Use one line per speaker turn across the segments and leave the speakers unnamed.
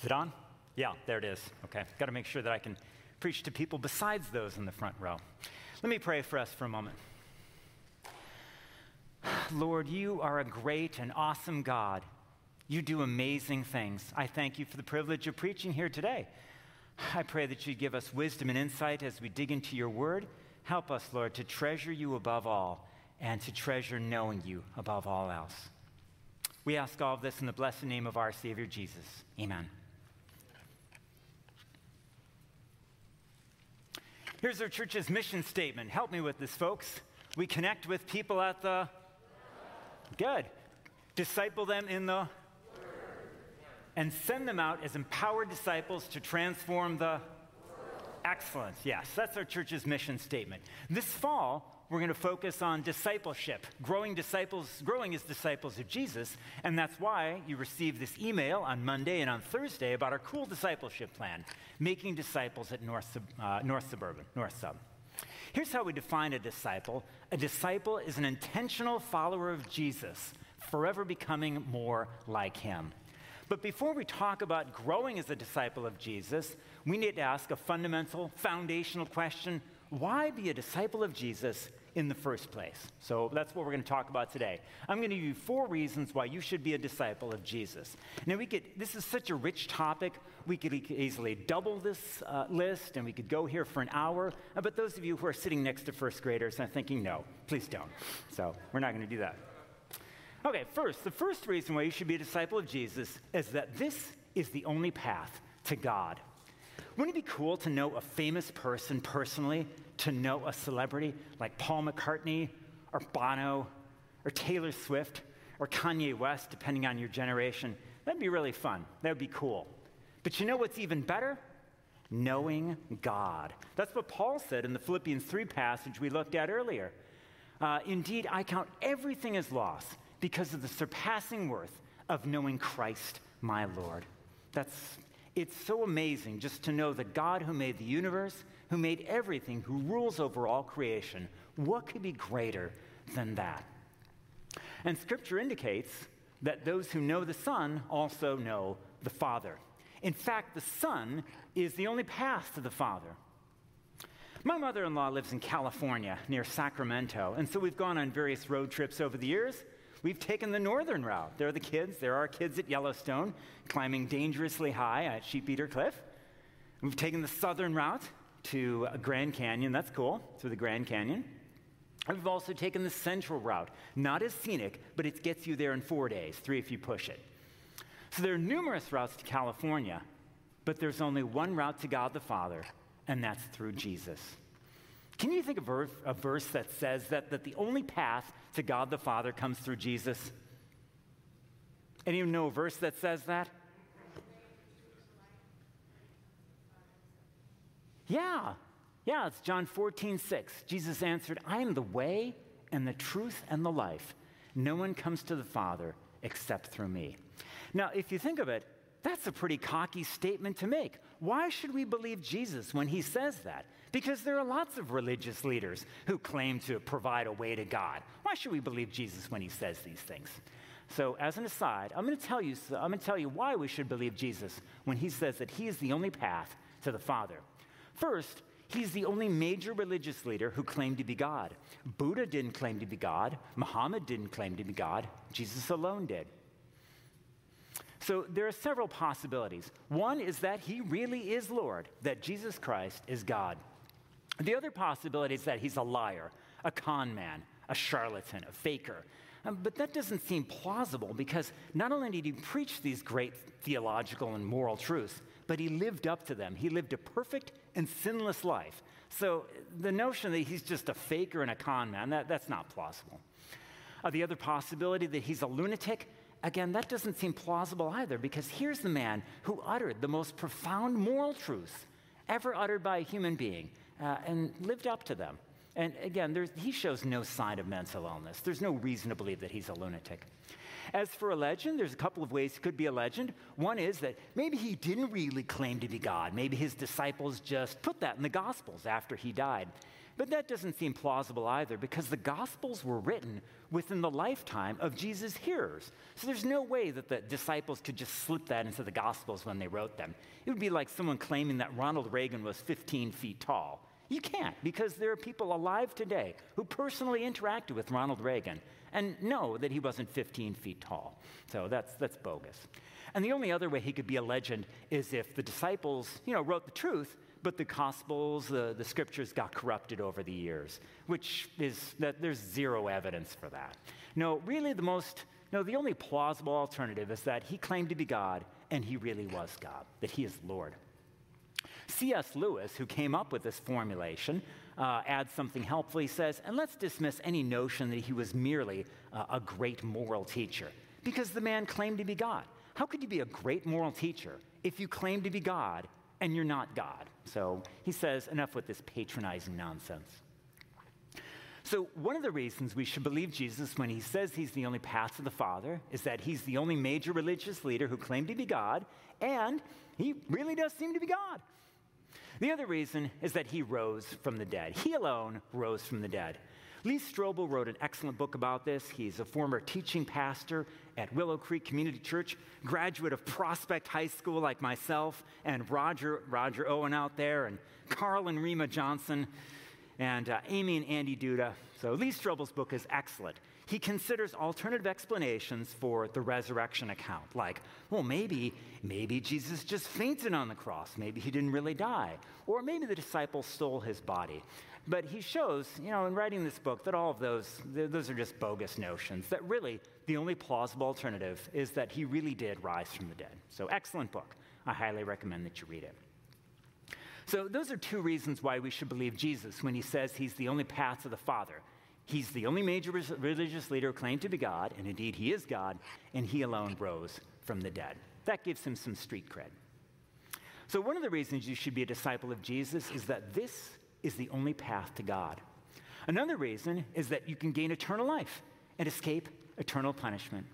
Is it on? Yeah, there it is. Okay. Got to make sure that I can preach to people besides those in the front row. Let me pray for us for a moment. Lord, you are a great and awesome God. You do amazing things. I thank you for the privilege of preaching here today. I pray that you give us wisdom and insight as we dig into your word. Help us, Lord, to treasure you above all and to treasure knowing you above all else. We ask all of this in the blessed name of our Savior Jesus. Amen. Here's our church's mission statement. Help me with this, folks. We connect with people at the. Good. Disciple them in the. And send them out as empowered disciples to transform the. Excellence. Yes, that's our church's mission statement. This fall, we're going to focus on discipleship, growing disciples, growing as disciples of Jesus, and that's why you received this email on Monday and on Thursday about our cool discipleship plan, making disciples at North, uh, North Suburban, North Sub. Here's how we define a disciple a disciple is an intentional follower of Jesus, forever becoming more like him. But before we talk about growing as a disciple of Jesus, we need to ask a fundamental, foundational question why be a disciple of Jesus in the first place? So that's what we're going to talk about today. I'm going to give you four reasons why you should be a disciple of Jesus. Now, we could, this is such a rich topic, we could easily double this uh, list and we could go here for an hour. Uh, but those of you who are sitting next to first graders are thinking, no, please don't. So we're not going to do that. Okay, first, the first reason why you should be a disciple of Jesus is that this is the only path to God. Wouldn't it be cool to know a famous person personally, to know a celebrity like Paul McCartney or Bono or Taylor Swift or Kanye West, depending on your generation? That'd be really fun. That would be cool. But you know what's even better? Knowing God. That's what Paul said in the Philippians 3 passage we looked at earlier. Uh, Indeed, I count everything as loss because of the surpassing worth of knowing Christ, my Lord. That's it's so amazing just to know the God who made the universe, who made everything, who rules over all creation. What could be greater than that? And scripture indicates that those who know the Son also know the Father. In fact, the Son is the only path to the Father. My mother in law lives in California near Sacramento, and so we've gone on various road trips over the years. We've taken the northern route. There are the kids. There are kids at Yellowstone climbing dangerously high at Sheepeater Cliff. We've taken the southern route to Grand Canyon. That's cool, through the Grand Canyon. And we've also taken the central route. Not as scenic, but it gets you there in four days, three if you push it. So there are numerous routes to California, but there's only one route to God the Father, and that's through Jesus. Can you think of a verse that says that, that the only path to God the Father comes through Jesus? Anyone know a verse that says that? Yeah, yeah, it's John 14, 6. Jesus answered, I am the way and the truth and the life. No one comes to the Father except through me. Now, if you think of it, that's a pretty cocky statement to make. Why should we believe Jesus when he says that? Because there are lots of religious leaders who claim to provide a way to God. Why should we believe Jesus when he says these things? So, as an aside, I'm going to tell you, I'm going to tell you why we should believe Jesus when he says that he is the only path to the Father. First, he's the only major religious leader who claimed to be God. Buddha didn't claim to be God, Muhammad didn't claim to be God, Jesus alone did. So there are several possibilities. One is that he really is Lord, that Jesus Christ is God. The other possibility is that he's a liar, a con man, a charlatan, a faker. Um, but that doesn't seem plausible because not only did he preach these great theological and moral truths, but he lived up to them. He lived a perfect and sinless life. So the notion that he's just a faker and a con man, that, that's not plausible. Uh, the other possibility that he's a lunatic, again, that doesn't seem plausible either because here's the man who uttered the most profound moral truths ever uttered by a human being uh, and lived up to them. And again, he shows no sign of mental illness. There's no reason to believe that he's a lunatic. As for a legend, there's a couple of ways it could be a legend. One is that maybe he didn't really claim to be God. Maybe his disciples just put that in the Gospels after he died. But that doesn't seem plausible either because the Gospels were written within the lifetime of Jesus' hearers. So there's no way that the disciples could just slip that into the Gospels when they wrote them. It would be like someone claiming that Ronald Reagan was 15 feet tall. You can't because there are people alive today who personally interacted with Ronald Reagan and know that he wasn't 15 feet tall. So that's, that's bogus. And the only other way he could be a legend is if the disciples, you know, wrote the truth but the Gospels, the, the scriptures got corrupted over the years, which is that there's zero evidence for that. No, really, the most, no, the only plausible alternative is that he claimed to be God and he really was God, that he is Lord. C.S. Lewis, who came up with this formulation, uh, adds something helpful. He says, and let's dismiss any notion that he was merely uh, a great moral teacher, because the man claimed to be God. How could you be a great moral teacher if you claim to be God and you're not God. So he says, enough with this patronizing nonsense. So, one of the reasons we should believe Jesus when he says he's the only path to the Father is that he's the only major religious leader who claimed to be God, and he really does seem to be God. The other reason is that he rose from the dead. He alone rose from the dead. Lee Strobel wrote an excellent book about this. He's a former teaching pastor at Willow Creek Community Church, graduate of Prospect High School like myself, and Roger, Roger Owen out there, and Carl and Rima Johnson, and uh, Amy and Andy Duda. So Lee Strobel's book is excellent. He considers alternative explanations for the resurrection account, like, well, maybe, maybe Jesus just fainted on the cross. Maybe he didn't really die. Or maybe the disciples stole his body. But he shows, you know, in writing this book, that all of those, those are just bogus notions, that really the only plausible alternative is that he really did rise from the dead. So, excellent book. I highly recommend that you read it. So, those are two reasons why we should believe Jesus when he says he's the only path to the Father. He's the only major religious leader claimed to be God, and indeed he is God, and he alone rose from the dead. That gives him some street cred. So, one of the reasons you should be a disciple of Jesus is that this is the only path to God. Another reason is that you can gain eternal life and escape eternal punishment.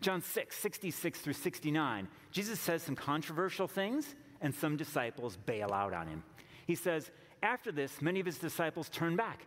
John 6, 66 through 69, Jesus says some controversial things, and some disciples bail out on him. He says, After this, many of his disciples turned back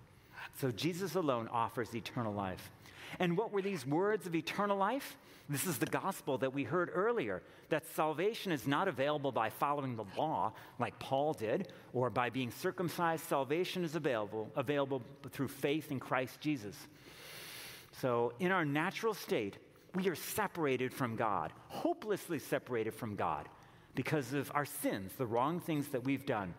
So Jesus alone offers eternal life. And what were these words of eternal life? This is the gospel that we heard earlier that salvation is not available by following the law like Paul did or by being circumcised. Salvation is available, available through faith in Christ Jesus. So, in our natural state, we are separated from God, hopelessly separated from God because of our sins, the wrong things that we've done.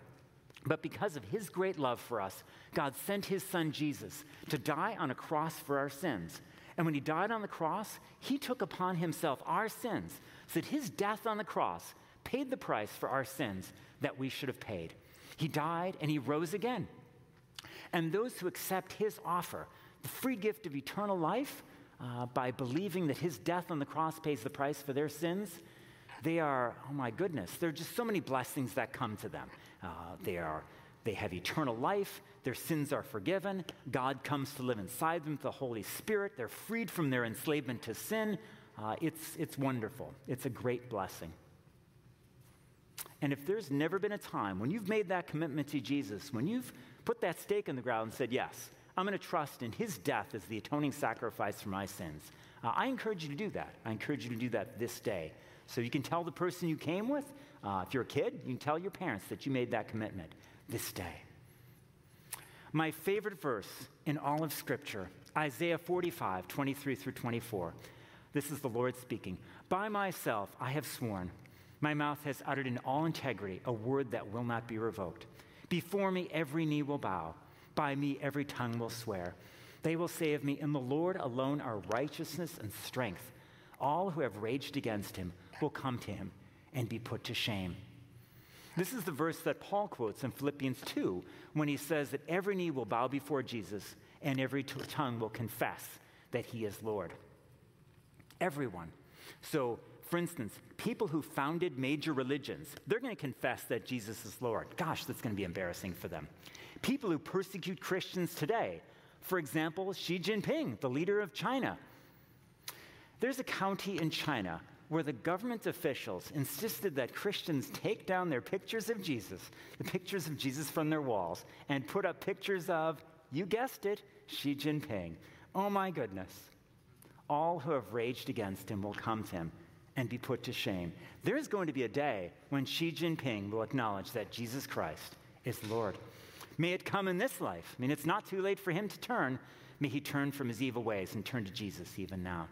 But because of his great love for us, God sent his son Jesus to die on a cross for our sins. And when he died on the cross, he took upon himself our sins, so that his death on the cross paid the price for our sins that we should have paid. He died and he rose again. And those who accept his offer, the free gift of eternal life, uh, by believing that his death on the cross pays the price for their sins, they are, oh my goodness, there are just so many blessings that come to them. Uh, they, are, they have eternal life. Their sins are forgiven. God comes to live inside them, with the Holy Spirit. They're freed from their enslavement to sin. Uh, it's, it's wonderful. It's a great blessing. And if there's never been a time when you've made that commitment to Jesus, when you've put that stake in the ground and said, Yes, I'm going to trust in his death as the atoning sacrifice for my sins, uh, I encourage you to do that. I encourage you to do that this day. So you can tell the person you came with, uh, if you're a kid, you can tell your parents that you made that commitment this day. My favorite verse in all of Scripture, Isaiah 45, 23 through 24. This is the Lord speaking. By myself I have sworn, my mouth has uttered in all integrity a word that will not be revoked. Before me every knee will bow, by me every tongue will swear. They will say of me, In the Lord alone are righteousness and strength. All who have raged against him will come to him and be put to shame. This is the verse that Paul quotes in Philippians 2 when he says that every knee will bow before Jesus and every tongue will confess that he is Lord. Everyone. So, for instance, people who founded major religions, they're going to confess that Jesus is Lord. Gosh, that's going to be embarrassing for them. people who persecute Christians today. For example, Xi Jinping, the leader of China. There's a county in China where the government officials insisted that Christians take down their pictures of Jesus, the pictures of Jesus from their walls, and put up pictures of, you guessed it, Xi Jinping. Oh my goodness. All who have raged against him will come to him and be put to shame. There is going to be a day when Xi Jinping will acknowledge that Jesus Christ is Lord. May it come in this life. I mean, it's not too late for him to turn. May he turn from his evil ways and turn to Jesus even now.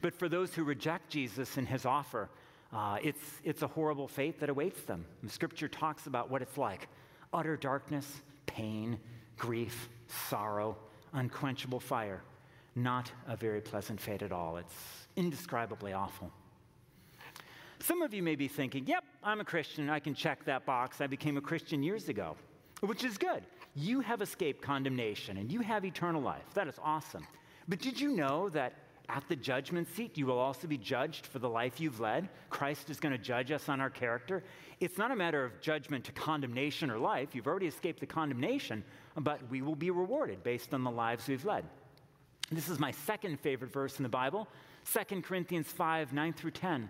But for those who reject Jesus and his offer, uh, it's, it's a horrible fate that awaits them. The scripture talks about what it's like utter darkness, pain, grief, sorrow, unquenchable fire. Not a very pleasant fate at all. It's indescribably awful. Some of you may be thinking, yep, I'm a Christian. I can check that box. I became a Christian years ago, which is good. You have escaped condemnation and you have eternal life. That is awesome. But did you know that at the judgment seat, you will also be judged for the life you've led. Christ is going to judge us on our character. It's not a matter of judgment to condemnation or life. You've already escaped the condemnation, but we will be rewarded based on the lives we've led. This is my second favorite verse in the Bible 2 Corinthians 5 9 through 10.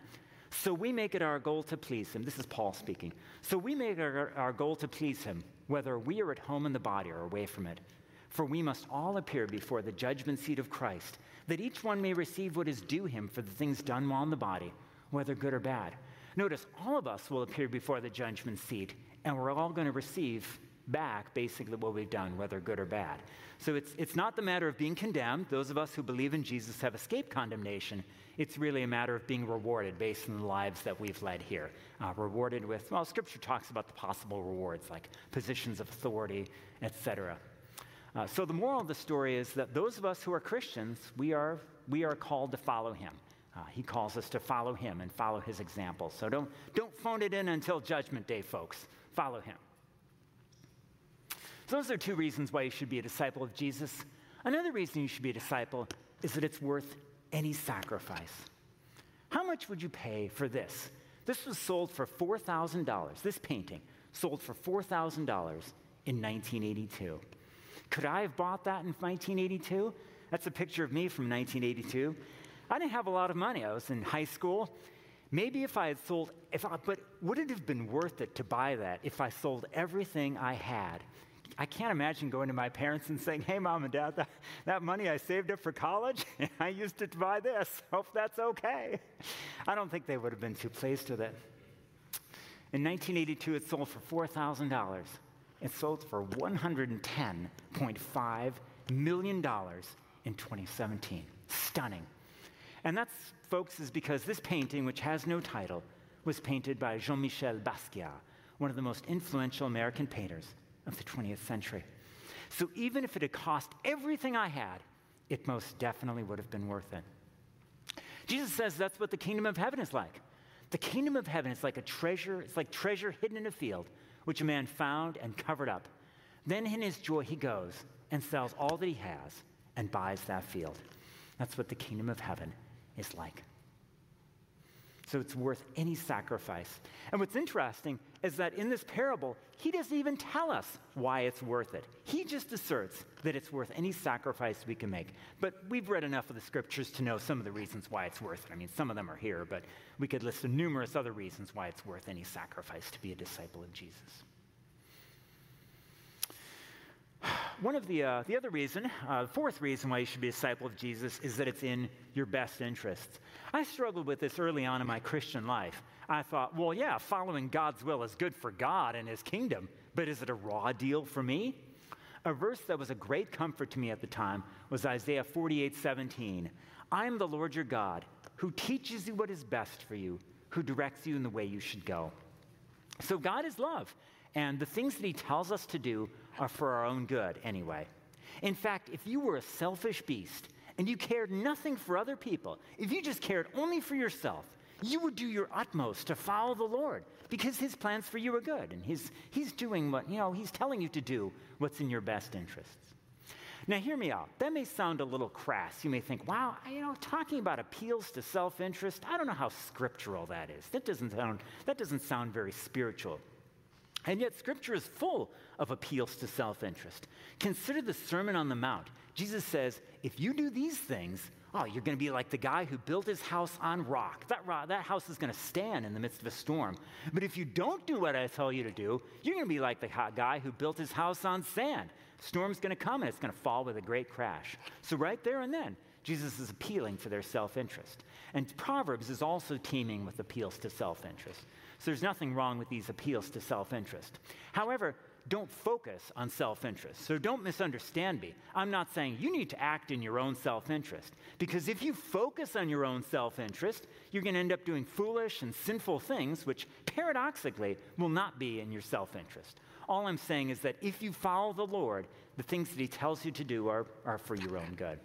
So we make it our goal to please him. This is Paul speaking. So we make it our, our goal to please him, whether we are at home in the body or away from it. For we must all appear before the judgment seat of Christ that each one may receive what is due him for the things done while in the body, whether good or bad. Notice, all of us will appear before the judgment seat, and we're all going to receive back basically what we've done, whether good or bad. So it's, it's not the matter of being condemned. Those of us who believe in Jesus have escaped condemnation. It's really a matter of being rewarded based on the lives that we've led here. Uh, rewarded with, well, Scripture talks about the possible rewards like positions of authority, etc. Uh, so the moral of the story is that those of us who are Christians, we are, we are called to follow him. Uh, he calls us to follow him and follow his example. So don't, don't phone it in until Judgment Day, folks. Follow him. So those are two reasons why you should be a disciple of Jesus. Another reason you should be a disciple is that it's worth any sacrifice. How much would you pay for this? This was sold for $4,000. This painting sold for $4,000 in 1982. Could I have bought that in 1982? That's a picture of me from 1982. I didn't have a lot of money. I was in high school. Maybe if I had sold, if I, but would it have been worth it to buy that if I sold everything I had? I can't imagine going to my parents and saying, Hey, mom and dad, that, that money I saved up for college, I used it to buy this. Hope that's okay. I don't think they would have been too pleased with it. In 1982, it sold for $4,000. It sold for $110.5 million in 2017. Stunning. And that's, folks, is because this painting, which has no title, was painted by Jean Michel Basquiat, one of the most influential American painters of the 20th century. So even if it had cost everything I had, it most definitely would have been worth it. Jesus says that's what the kingdom of heaven is like. The kingdom of heaven is like a treasure, it's like treasure hidden in a field which a man found and covered up. Then in his joy, he goes and sells all that he has and buys that field. That's what the kingdom of heaven is like. So it's worth any sacrifice. And what's interesting is that in this parable, he doesn't even tell us why it's worth it. He just asserts that it's worth any sacrifice we can make. But we've read enough of the scriptures to know some of the reasons why it's worth it. I mean, some of them are here, but we could list numerous other reasons why it's worth any sacrifice to be a disciple of Jesus. One of the, uh, the other reason, uh, the fourth reason why you should be a disciple of Jesus is that it's in your best interests. I struggled with this early on in my Christian life. I thought, well, yeah, following God's will is good for God and his kingdom, but is it a raw deal for me? A verse that was a great comfort to me at the time was Isaiah 48 17. I am the Lord your God, who teaches you what is best for you, who directs you in the way you should go. So God is love, and the things that he tells us to do are for our own good anyway. In fact, if you were a selfish beast and you cared nothing for other people, if you just cared only for yourself, you would do your utmost to follow the Lord because his plans for you are good and he's, he's doing what, you know, he's telling you to do what's in your best interests. Now, hear me out. That may sound a little crass. You may think, wow, you know, talking about appeals to self interest, I don't know how scriptural that is. That doesn't sound, that doesn't sound very spiritual. And yet, Scripture is full of appeals to self interest. Consider the Sermon on the Mount. Jesus says, if you do these things, oh, you're going to be like the guy who built his house on rock. That, rock, that house is going to stand in the midst of a storm. But if you don't do what I tell you to do, you're going to be like the guy who built his house on sand. Storm's going to come and it's going to fall with a great crash. So, right there and then, Jesus is appealing to their self interest. And Proverbs is also teeming with appeals to self interest. So there's nothing wrong with these appeals to self interest. However, don't focus on self interest. So don't misunderstand me. I'm not saying you need to act in your own self interest, because if you focus on your own self interest, you're going to end up doing foolish and sinful things, which paradoxically will not be in your self interest. All I'm saying is that if you follow the Lord, the things that He tells you to do are, are for your own good.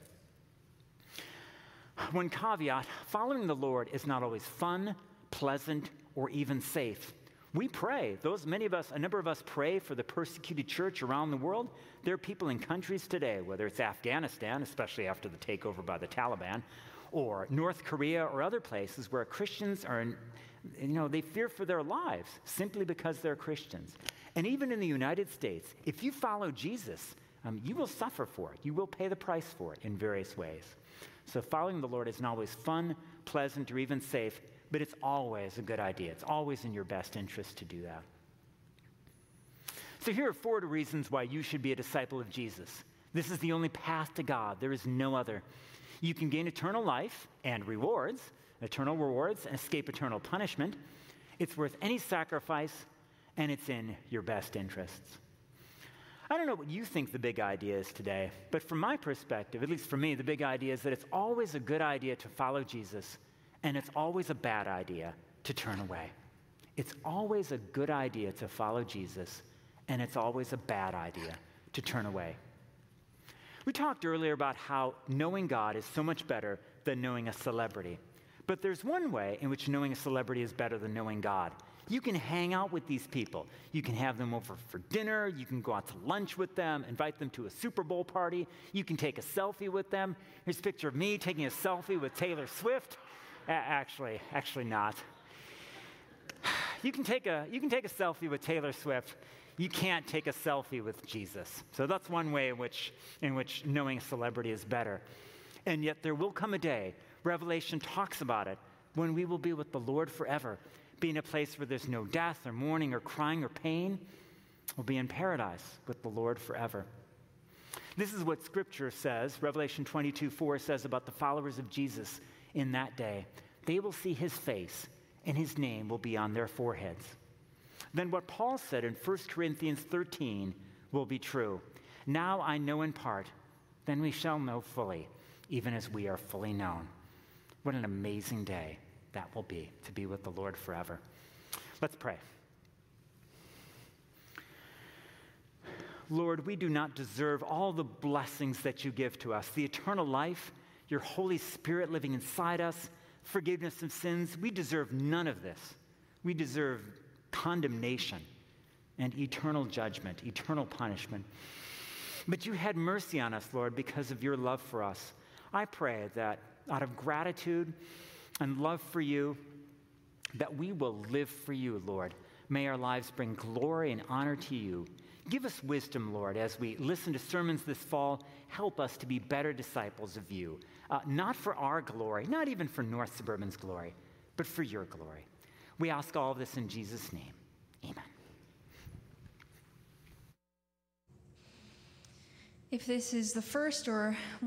One caveat following the Lord is not always fun, pleasant, or even safe. We pray. Those many of us, a number of us pray for the persecuted church around the world. There are people in countries today, whether it's Afghanistan, especially after the takeover by the Taliban, or North Korea or other places where Christians are, you know, they fear for their lives simply because they're Christians. And even in the United States, if you follow Jesus, um, you will suffer for it. You will pay the price for it in various ways. So following the Lord isn't always fun, pleasant, or even safe, but it's always a good idea. It's always in your best interest to do that. So, here are four reasons why you should be a disciple of Jesus. This is the only path to God, there is no other. You can gain eternal life and rewards, eternal rewards, and escape eternal punishment. It's worth any sacrifice, and it's in your best interests. I don't know what you think the big idea is today, but from my perspective, at least for me, the big idea is that it's always a good idea to follow Jesus and it's always a bad idea to turn away. It's always a good idea to follow Jesus, and it's always a bad idea to turn away. We talked earlier about how knowing God is so much better than knowing a celebrity. But there's one way in which knowing a celebrity is better than knowing God. You can hang out with these people. You can have them over for dinner. You can go out to lunch with them, invite them to a Super Bowl party. You can take a selfie with them. Here's a picture of me taking a selfie with Taylor Swift actually, actually not. You can, take a, you can take a selfie with Taylor Swift. You can't take a selfie with Jesus. So that's one way in which, in which knowing a celebrity is better. And yet there will come a day, Revelation talks about it, when we will be with the Lord forever, be in a place where there's no death or mourning or crying or pain. We'll be in paradise with the Lord forever. This is what Scripture says. Revelation 22 4 says about the followers of Jesus in that day. They will see his face, and his name will be on their foreheads. Then what Paul said in 1 Corinthians 13 will be true. Now I know in part, then we shall know fully, even as we are fully known. What an amazing day that will be to be with the Lord forever. Let's pray. Lord, we do not deserve all the blessings that you give to us the eternal life your Holy Spirit living inside us, forgiveness of sins. We deserve none of this. We deserve condemnation and eternal judgment, eternal punishment. But you had mercy on us, Lord, because of your love for us. I pray that out of gratitude and love for you, that we will live for you, Lord. May our lives bring glory and honor to you. Give us wisdom, Lord, as we listen to sermons this fall. Help us to be better disciples of you uh, not for our glory, not even for North Suburban's glory, but for your glory. We ask all of this in Jesus' name. Amen.
If this is the first or